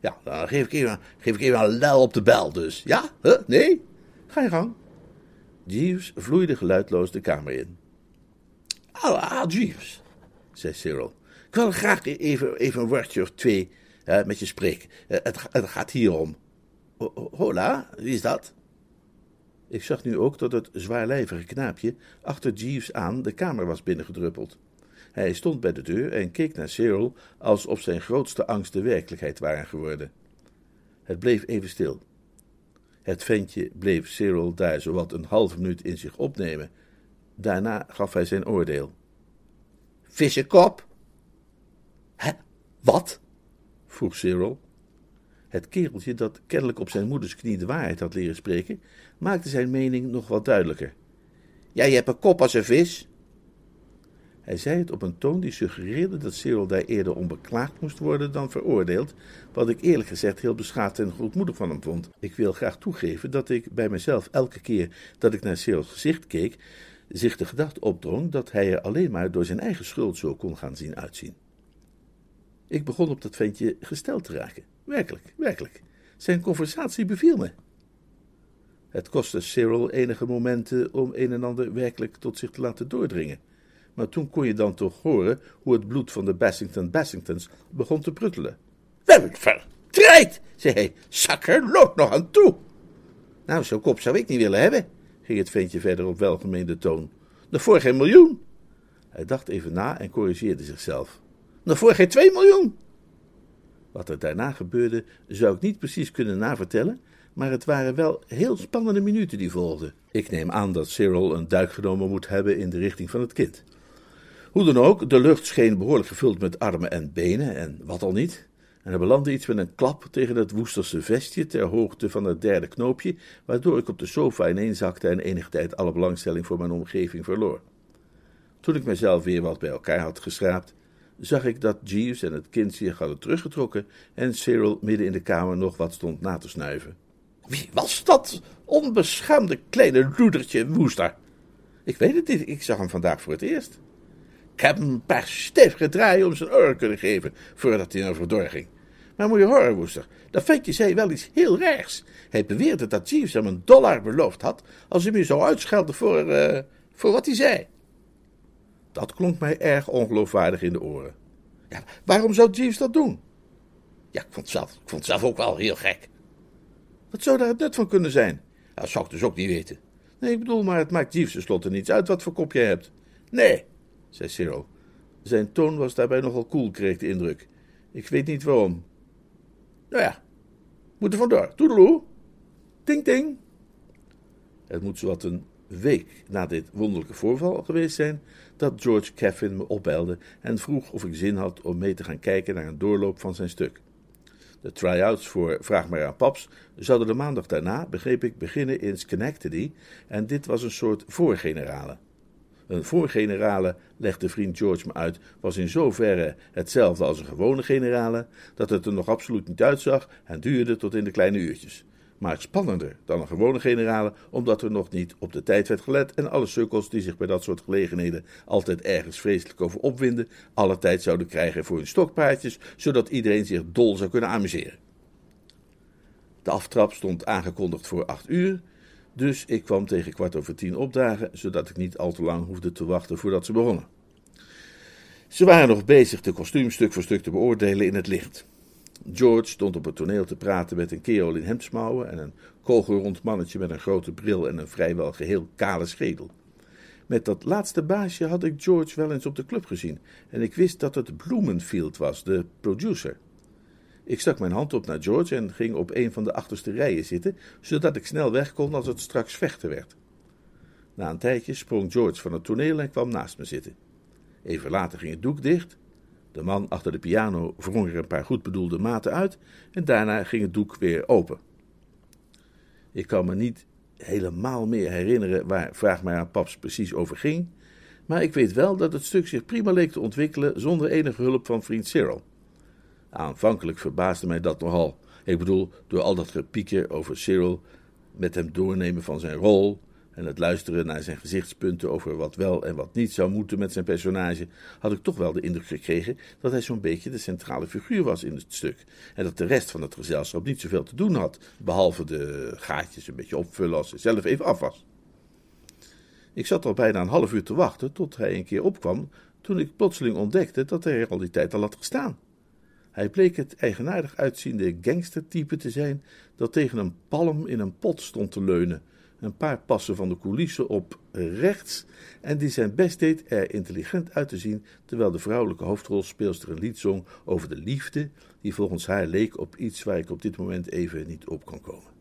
S1: Ja, dan geef ik even, geef ik even een lel op de bel dus. Ja? Nee? Ga je gang. Jeeves vloeide geluidloos de kamer in. Ah, Jeeves, zei Cyril. Ik wil graag even, even een woordje of twee met je spreken. Uh, het, het, gaat hier om. Hola, wie is dat? Ik zag nu ook dat het zwaarlijvige knaapje achter Jeeves aan de kamer was binnengedruppeld. Hij stond bij de deur en keek naar Cyril alsof zijn grootste angst de werkelijkheid waren geworden. Het bleef even stil. Het ventje bleef Cyril daar zowat een halve minuut in zich opnemen. Daarna gaf hij zijn oordeel. Vissenkop? Hè? Wat? vroeg Cyril. Het kereltje, dat kennelijk op zijn moeders knie de waarheid had leren spreken, maakte zijn mening nog wat duidelijker. Jij hebt een kop als een vis. Hij zei het op een toon die suggereerde dat Cyril daar eerder onbeklaagd moest worden dan veroordeeld, wat ik eerlijk gezegd heel beschaafd en goedmoedig van hem vond. Ik wil graag toegeven dat ik bij mezelf elke keer dat ik naar Cyrils gezicht keek, zich de gedachte opdrong dat hij er alleen maar door zijn eigen schuld zo kon gaan zien uitzien. Ik begon op dat ventje gesteld te raken. Werkelijk, werkelijk. Zijn conversatie beviel me. Het kostte Cyril enige momenten om een en ander werkelijk tot zich te laten doordringen. Maar toen kon je dan toch horen hoe het bloed van de Bassington Bassingtons begon te pruttelen. We hebben zei hij. Zakker loopt nog aan toe. Nou, zo'n kop zou ik niet willen hebben, ging het ventje verder op welgemeende toon. Nog voor geen miljoen. Hij dacht even na en corrigeerde zichzelf. Nog voor geen twee miljoen. Wat er daarna gebeurde, zou ik niet precies kunnen navertellen, maar het waren wel heel spannende minuten die volgden. Ik neem aan dat Cyril een duik genomen moet hebben in de richting van het kind. Hoe dan ook, de lucht scheen behoorlijk gevuld met armen en benen en wat al niet. En er belandde iets met een klap tegen het woesterse vestje ter hoogte van het derde knoopje, waardoor ik op de sofa ineenzakte en enige tijd alle belangstelling voor mijn omgeving verloor. Toen ik mezelf weer wat bij elkaar had geschraapt, zag ik dat Jeeves en het kind zich hadden teruggetrokken en Cyril midden in de kamer nog wat stond na te snuiven. Wie was dat onbeschaamde kleine loedertje woester? Ik weet het niet, ik zag hem vandaag voor het eerst. Ik heb hem een paar stevige draaien om zijn oren kunnen geven voordat hij naar verdor ging. Maar moet je horen, Woester, dat ventje zei wel iets heel raars. Hij beweerde dat Jeeves hem een dollar beloofd had als hij me zou uitschelden voor, uh, voor wat hij zei. Dat klonk mij erg ongeloofwaardig in de oren. Ja, waarom zou Jeeves dat doen? Ja, ik vond, zelf, ik vond het zelf ook wel heel gek. Wat zou daar het nut van kunnen zijn? Dat zou ik dus ook niet weten. Nee, ik bedoel, maar het maakt Jeeves tenslotte niets uit wat voor kop jij hebt. Nee, zei Cyril. Zijn toon was daarbij nogal koel, kreeg de indruk. Ik weet niet waarom. Nou ja, moeten vandoor. Toedeloe. Ting, ting. Het moet zowat een week na dit wonderlijke voorval geweest zijn dat George Caffin me opbelde en vroeg of ik zin had om mee te gaan kijken naar een doorloop van zijn stuk. De try-outs voor Vraag maar aan Paps zouden de maandag daarna, begreep ik, beginnen in Schenectady en dit was een soort voorgenerale. Een voorgenerale, legde vriend George me uit, was in zoverre hetzelfde als een gewone generale, dat het er nog absoluut niet uitzag en duurde tot in de kleine uurtjes. Maar spannender dan een gewone generale, omdat er nog niet op de tijd werd gelet en alle sukkels die zich bij dat soort gelegenheden altijd ergens vreselijk over opwinden, alle tijd zouden krijgen voor hun stokpaardjes, zodat iedereen zich dol zou kunnen amuseren. De aftrap stond aangekondigd voor acht uur, dus ik kwam tegen kwart over tien opdagen, zodat ik niet al te lang hoefde te wachten voordat ze begonnen. Ze waren nog bezig de kostuum stuk voor stuk te beoordelen in het licht. George stond op het toneel te praten met een kerel in hemdsmouwen en een kogelrond mannetje met een grote bril en een vrijwel geheel kale schedel. Met dat laatste baasje had ik George wel eens op de club gezien en ik wist dat het Bloemenfield was, de producer. Ik stak mijn hand op naar George en ging op een van de achterste rijen zitten, zodat ik snel weg kon als het straks vechten werd. Na een tijdje sprong George van het toneel en kwam naast me zitten. Even later ging het doek dicht. De man achter de piano wrong er een paar goed bedoelde maten uit en daarna ging het doek weer open. Ik kan me niet helemaal meer herinneren waar Vraag maar aan Paps precies over ging, maar ik weet wel dat het stuk zich prima leek te ontwikkelen zonder enige hulp van vriend Cyril. Aanvankelijk verbaasde mij dat nogal. Ik bedoel, door al dat gepieker over Cyril, met hem doornemen van zijn rol en het luisteren naar zijn gezichtspunten over wat wel en wat niet zou moeten met zijn personage, had ik toch wel de indruk gekregen dat hij zo'n beetje de centrale figuur was in het stuk. En dat de rest van het gezelschap niet zoveel te doen had, behalve de gaatjes een beetje opvullen als hij zelf even af was. Ik zat al bijna een half uur te wachten tot hij een keer opkwam, toen ik plotseling ontdekte dat hij er al die tijd al had gestaan. Hij bleek het eigenaardig uitziende gangstertype te zijn dat tegen een palm in een pot stond te leunen, een paar passen van de coulissen op rechts, en die zijn best deed er intelligent uit te zien, terwijl de vrouwelijke hoofdrolspeelster een lied zong over de liefde, die volgens haar leek op iets waar ik op dit moment even niet op kan komen.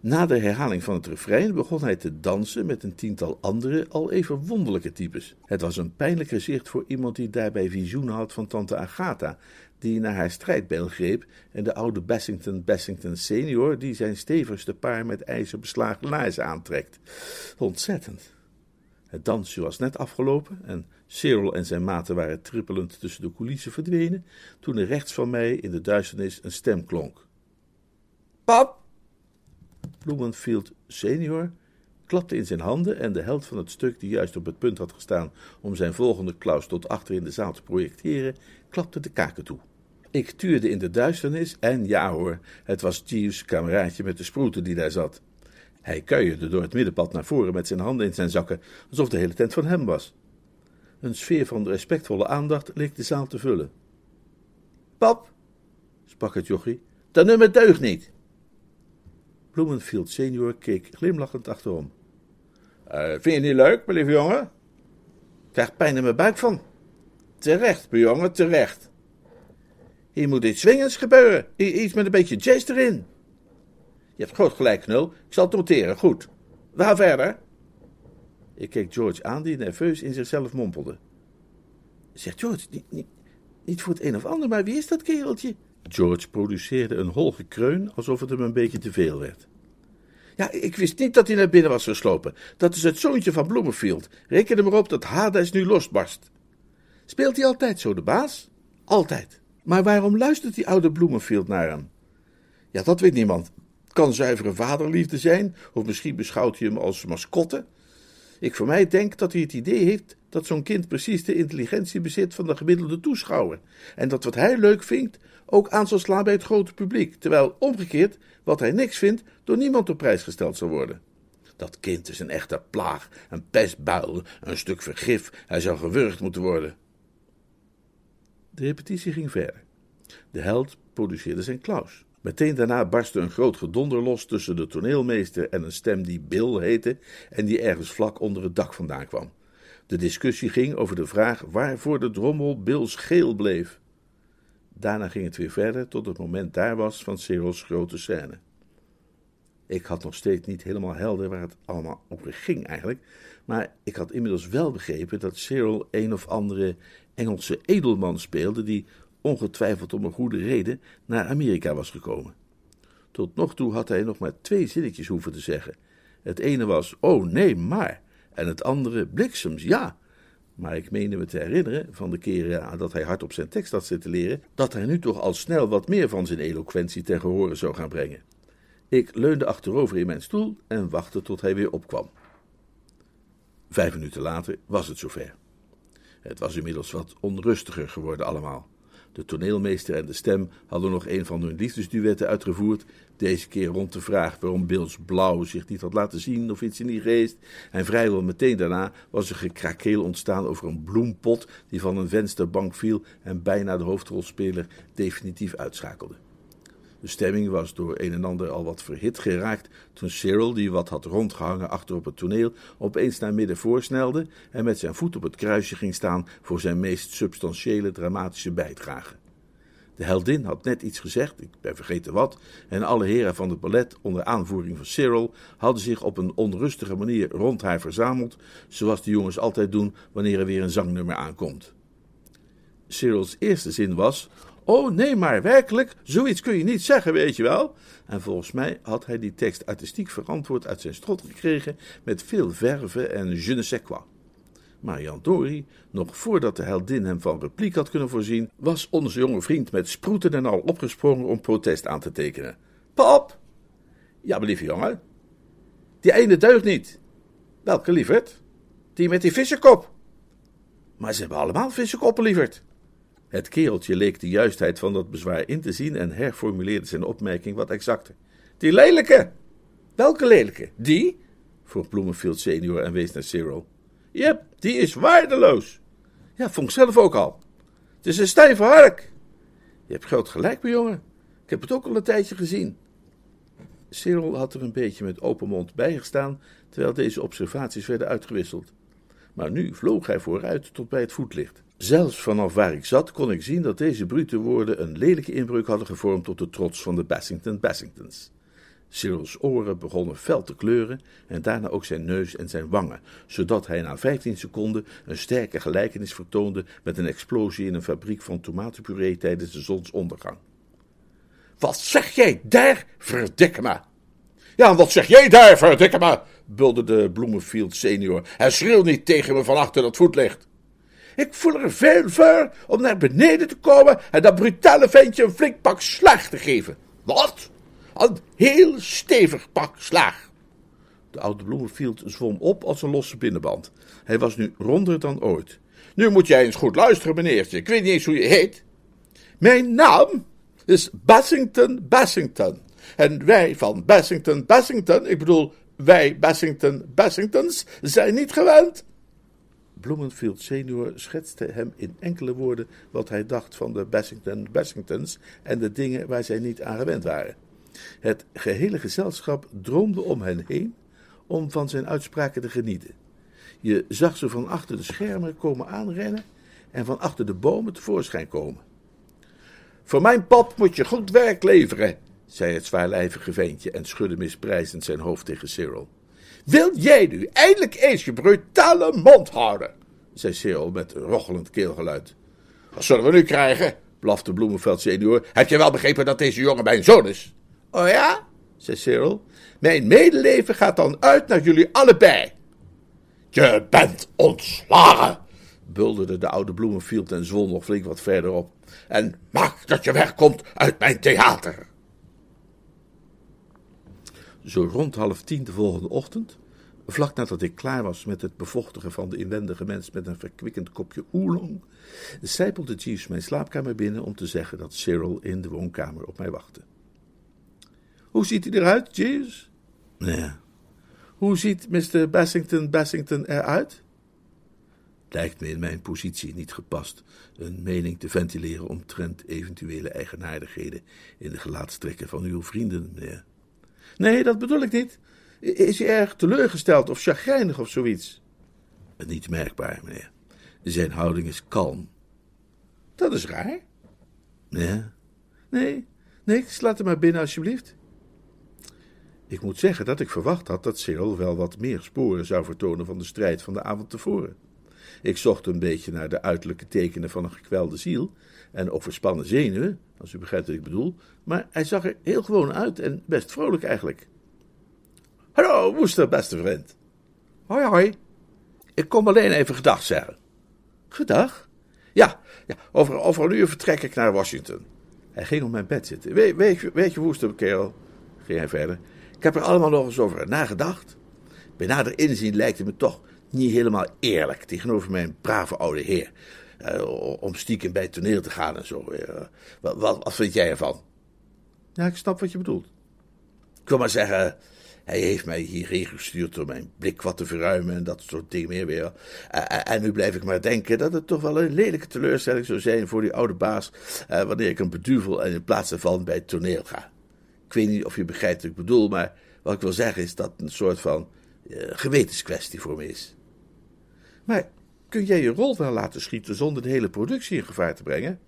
S1: Na de herhaling van het refrein begon hij te dansen met een tiental andere, al even wonderlijke types. Het was een pijnlijk gezicht voor iemand die daarbij visioenen had van tante Agatha, die naar haar strijdbijl greep, en de oude Bassington Bassington senior, die zijn stevigste paar met ijzer beslagen laarzen aantrekt. Ontzettend. Het dansje was net afgelopen en Cyril en zijn maten waren trippelend tussen de coulissen verdwenen, toen er rechts van mij in de duisternis een stem klonk. Pap! Bloemenfield senior klapte in zijn handen en de held van het stuk, die juist op het punt had gestaan om zijn volgende klaus tot achter in de zaal te projecteren, klapte de kaken toe. Ik tuurde in de duisternis en ja hoor, het was Jeeves' kameraadje met de sproeten die daar zat. Hij kuierde door het middenpad naar voren met zijn handen in zijn zakken, alsof de hele tent van hem was. Een sfeer van respectvolle aandacht leek de zaal te vullen. Pap, sprak het jochie, dat nummer deugt niet. Bloemenfield senior keek glimlachend achterom. Uh, vind je niet leuk, mijn lieve jongen? Krijg pijn in mijn buik van. Terecht, mijn jongen, terecht. Hier moet iets swingends gebeuren. Iets met een beetje jazz erin. Je hebt groot gelijk, Knul. Ik zal het noteren, goed. We gaan verder. Ik keek George aan, die nerveus in zichzelf mompelde. Zeg George, niet, niet, niet voor het een of ander, maar wie is dat kereltje? George produceerde een hol gekreun, alsof het hem een beetje te veel werd. Ja, ik wist niet dat hij naar binnen was geslopen. Dat is het zoontje van Bloemenfield. Reken er maar op dat Hades nu losbarst. Speelt hij altijd zo, de baas? Altijd. Maar waarom luistert die oude Bloemenfield naar hem? Ja, dat weet niemand. Het kan zuivere vaderliefde zijn, of misschien beschouwt hij hem als mascotte. Ik voor mij denk dat hij het idee heeft dat zo'n kind precies de intelligentie bezit van de gemiddelde toeschouwer. En dat wat hij leuk vindt ook aan zal slaan bij het grote publiek. Terwijl omgekeerd wat hij niks vindt door niemand op prijs gesteld zal worden. Dat kind is een echte plaag, een pestbuil, een stuk vergif. Hij zou gewurgd moeten worden. De repetitie ging verder. De held produceerde zijn Klaus. Meteen daarna barstte een groot gedonder los tussen de toneelmeester en een stem die Bill heette en die ergens vlak onder het dak vandaan kwam. De discussie ging over de vraag waarvoor de drommel Bills geel bleef. Daarna ging het weer verder tot het moment daar was van Cyril's grote scène. Ik had nog steeds niet helemaal helder waar het allemaal over ging eigenlijk, maar ik had inmiddels wel begrepen dat Cyril een of andere Engelse edelman speelde die ongetwijfeld om een goede reden naar Amerika was gekomen. Tot nog toe had hij nog maar twee zinnetjes hoeven te zeggen. Het ene was, oh nee, maar, en het andere, bliksems, ja. Maar ik meende me te herinneren, van de keren dat hij hard op zijn tekst had zitten leren, dat hij nu toch al snel wat meer van zijn eloquentie ten gehore zou gaan brengen. Ik leunde achterover in mijn stoel en wachtte tot hij weer opkwam. Vijf minuten later was het zover. Het was inmiddels wat onrustiger geworden allemaal. De toneelmeester en de stem hadden nog een van hun liefdesduetten uitgevoerd, deze keer rond de vraag waarom Bills Blauw zich niet had laten zien of iets in die geest. En vrijwel meteen daarna was er gekrakeel ontstaan over een bloempot die van een vensterbank viel en bijna de hoofdrolspeler definitief uitschakelde. De stemming was door een en ander al wat verhit geraakt toen Cyril, die wat had rondgehangen achter op het toneel, opeens naar midden voorsnelde en met zijn voet op het kruisje ging staan voor zijn meest substantiële dramatische bijdrage. De heldin had net iets gezegd, ik ben vergeten wat, en alle heren van het ballet onder aanvoering van Cyril hadden zich op een onrustige manier rond haar verzameld, zoals de jongens altijd doen wanneer er weer een zangnummer aankomt. Cyril's eerste zin was: Oh nee, maar werkelijk, zoiets kun je niet zeggen, weet je wel. En volgens mij had hij die tekst artistiek verantwoord uit zijn strot gekregen met veel verve en je ne sais quoi. Maar Jan Dori, nog voordat de heldin hem van repliek had kunnen voorzien, was onze jonge vriend met sproeten en al opgesprongen om protest aan te tekenen. Pap! Ja, lieve jongen. Die ene deugt niet. Welke, lieverd? Die met die vissenkop. Maar ze hebben allemaal vissenkoppen, lieverd. Het kereltje leek de juistheid van dat bezwaar in te zien en herformuleerde zijn opmerking wat exacter. Die lelijke! Welke lelijke? Die? vroeg Bloemenfield senior en wees naar Cyril. Jep, die is waardeloos. Ja, vond ik zelf ook al. Het is een stijve hark. Je hebt groot gelijk, mijn jongen. Ik heb het ook al een tijdje gezien. Cyril had er een beetje met open mond bijgestaan, terwijl deze observaties werden uitgewisseld. Maar nu vloog hij vooruit tot bij het voetlicht. Zelfs vanaf waar ik zat kon ik zien dat deze brute woorden een lelijke inbreuk hadden gevormd tot de trots van de Bassington Bassingtons. Cyril's oren begonnen fel te kleuren en daarna ook zijn neus en zijn wangen, zodat hij na 15 seconden een sterke gelijkenis vertoonde met een explosie in een fabriek van tomatenpuree tijdens de zonsondergang. Wat zeg jij daar, verdikke me? Ja, wat zeg jij daar, verdikke me? bulderde Bloemenfield senior en schreeuw niet tegen me van achter dat voetlicht. Ik voel er veel voor om naar beneden te komen en dat brutale ventje een flink pak slaag te geven. Wat? Een heel stevig pak slaag. De oude Bloemenfield zwom op als een losse binnenband. Hij was nu ronder dan ooit. Nu moet jij eens goed luisteren, meneertje. Ik weet niet eens hoe je heet. Mijn naam is Bassington Bassington. En wij van Bassington Bassington, ik bedoel, wij Bassington Bassingtons, zijn niet gewend Bloemenfield senior schetste hem in enkele woorden wat hij dacht van de Bassingtons en de dingen waar zij niet aan gewend waren. Het gehele gezelschap droomde om hen heen om van zijn uitspraken te genieten. Je zag ze van achter de schermen komen aanrennen en van achter de bomen tevoorschijn komen. Voor mijn pap moet je goed werk leveren, zei het zwaarlijvige ventje en schudde misprijzend zijn hoofd tegen Cyril. Wil jij nu eindelijk eens je brutale mond houden? Zei Cyril met rochelend keelgeluid. Wat zullen we nu krijgen? blafte Bloemenveld senior. Heb je wel begrepen dat deze jongen mijn zoon is? Oh ja? zei Cyril. Mijn medeleven gaat dan uit naar jullie allebei. Je bent ontslagen, bulderde de oude Bloemenfield en zwol nog flink wat verderop. En maak dat je wegkomt uit mijn theater. Zo rond half tien de volgende ochtend Vlak nadat ik klaar was met het bevochtigen van de inwendige mens met een verkwikkend kopje oolong, zijpelde Jeeves mijn slaapkamer binnen om te zeggen dat Cyril in de woonkamer op mij wachtte. Hoe ziet hij eruit, Jeeves? Nee. Hoe ziet Mr. Bassington Bassington eruit? Lijkt me in mijn positie niet gepast een mening te ventileren omtrent eventuele eigenaardigheden in de gelaatstrekken van uw vrienden, meneer. Nee, dat bedoel ik niet. Is hij erg teleurgesteld of chagrijnig of zoiets? Niet merkbaar, meneer. Zijn houding is kalm. Dat is raar. Ja? Nee, niks. Laat hem maar binnen, alsjeblieft. Ik moet zeggen dat ik verwacht had dat Cyril wel wat meer sporen zou vertonen van de strijd van de avond tevoren. Ik zocht een beetje naar de uiterlijke tekenen van een gekwelde ziel en overspannen zenuwen, als u begrijpt wat ik bedoel, maar hij zag er heel gewoon uit en best vrolijk eigenlijk. Hallo, Woester, beste vriend. Hoi, hoi. Ik kom alleen even gedag zeggen. Gedag? Ja, ja over, over een uur vertrek ik naar Washington. Hij ging op mijn bed zitten. weet, je, weet je, Woester, kerel, ging hij verder, ik heb er allemaal nog eens over nagedacht. Bij nader inzien lijkt het me toch niet helemaal eerlijk tegenover mijn brave oude heer. Uh, om stiekem bij het toneel te gaan en zo. Uh, wat, wat, wat, vind jij ervan? Ja, ik snap wat je bedoelt. Ik wil maar zeggen, hij heeft mij hierheen gestuurd om mijn blik wat te verruimen en dat soort dingen meer weer. Uh, en nu blijf ik maar denken dat het toch wel een lelijke teleurstelling zou zijn voor die oude baas wanneer ik hem beduvel en in plaats daarvan bij het toneel ga. Ik weet niet of je begrijpt wat ik bedoel, maar wat ik wil zeggen is dat het een soort van gewetenskwestie voor me is. Maar kun jij je rol wel laten schieten zonder de hele productie in gevaar te brengen?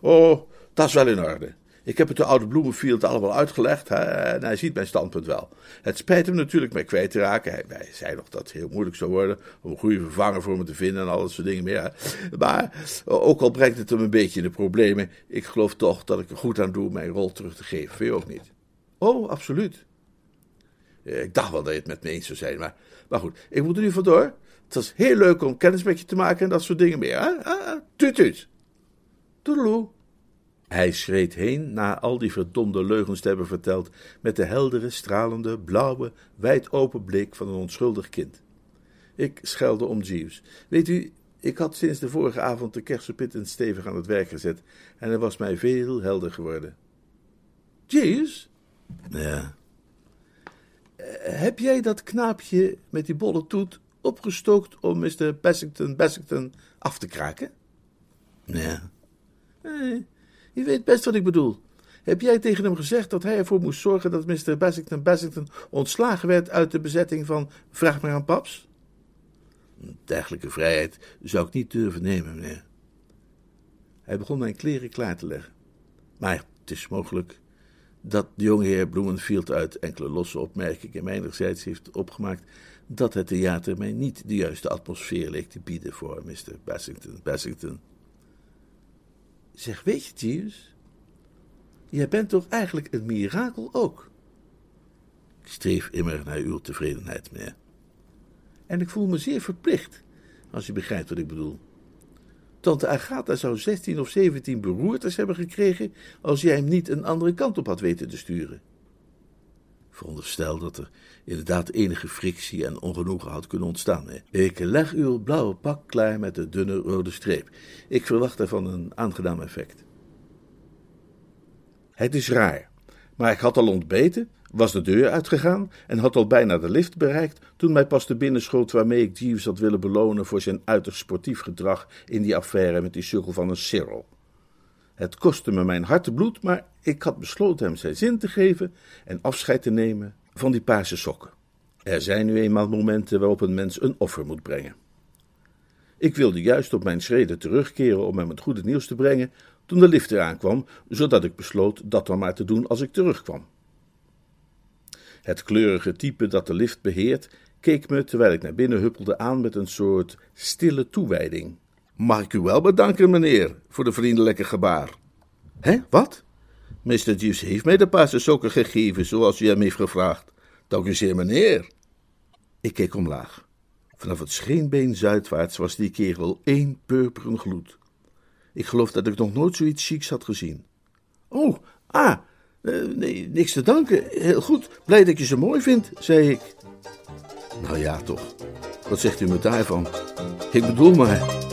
S1: Oh, dat is wel in orde. Ik heb het de oude Bloemenfield allemaal uitgelegd hij ziet mijn standpunt wel. Het spijt hem natuurlijk mij kwijt te raken. Hij, zei nog dat het heel moeilijk zou worden om een goede vervanger voor me te vinden en al dat soort dingen meer. Maar ook al brengt het hem een beetje in de problemen, ik geloof toch dat ik er goed aan doe mijn rol terug te geven. Vind je ook niet? Oh, absoluut. Ik dacht wel dat je het met me eens zou zijn, maar, maar goed, ik moet er nu vandoor. Het was heel leuk om kennis met je te maken en dat soort dingen meer. Hè? Ah, ah tuut, tuut. Hij schreed heen na al die verdomde leugens te hebben verteld met de heldere, stralende, blauwe, wijd open blik van een onschuldig kind. Ik schelde om Jeeves. Weet u, ik had sinds de vorige avond de kersenpitten stevig aan het werk gezet en er was mij veel helder geworden. Jeeves? Ja. Eh, heb jij dat knaapje met die bolle toet opgestookt om Mr. Bassington Bassington af te kraken? Ja. Nee, je weet best wat ik bedoel. Heb jij tegen hem gezegd dat hij ervoor moest zorgen dat Mr. Bassington Bassington ontslagen werd uit de bezetting van Vraag maar aan Paps? Een dergelijke vrijheid zou ik niet durven nemen, meneer. Hij begon mijn kleren klaar te leggen. Maar het is mogelijk dat de jongeheer Bloemenfield uit enkele losse opmerkingen mijnerzijds heeft opgemaakt dat het theater mij niet de juiste atmosfeer leek te bieden voor Mr. Bassington. Bassington. Zeg, weet je, Jeeves, jij bent toch eigenlijk een mirakel ook? Ik streef immer naar uw tevredenheid, meneer. En ik voel me zeer verplicht, als je begrijpt wat ik bedoel. Tante Agatha zou zestien of zeventien beroertes hebben gekregen als jij hem niet een andere kant op had weten te sturen. Veronderstel dat er inderdaad enige frictie en ongenoegen had kunnen ontstaan. Ik leg uw blauwe pak klaar met de dunne rode streep. Ik verwacht ervan een aangenaam effect. Het is raar, maar ik had al ontbeten, was de deur uitgegaan en had al bijna de lift bereikt toen mij pas de binnenschoot waarmee ik Jeeves had willen belonen voor zijn uiterst sportief gedrag in die affaire met die sukkel van een Cyril. Het kostte me mijn hartebloed, maar ik had besloten hem zijn zin te geven en afscheid te nemen van die paarse sokken. Er zijn nu eenmaal momenten waarop een mens een offer moet brengen. Ik wilde juist op mijn schreden terugkeren om hem het goede nieuws te brengen toen de lift eraan kwam, zodat ik besloot dat dan maar te doen als ik terugkwam. Het kleurige type dat de lift beheert, keek me terwijl ik naar binnen huppelde aan met een soort stille toewijding. Mag ik u wel bedanken, meneer, voor de vriendelijke gebaar. Hé, wat? Mr. Jeeves heeft mij de paarse sokken gegeven, zoals u hem heeft gevraagd. Dank u zeer, meneer. Ik keek omlaag. Vanaf het scheenbeen zuidwaarts was die kerel één purperen gloed. Ik geloof dat ik nog nooit zoiets chics had gezien. Oh, ah, eh, nee, niks te danken. Heel goed, blij dat je ze mooi vindt, zei ik. Nou ja, toch. Wat zegt u me daarvan? Ik bedoel maar.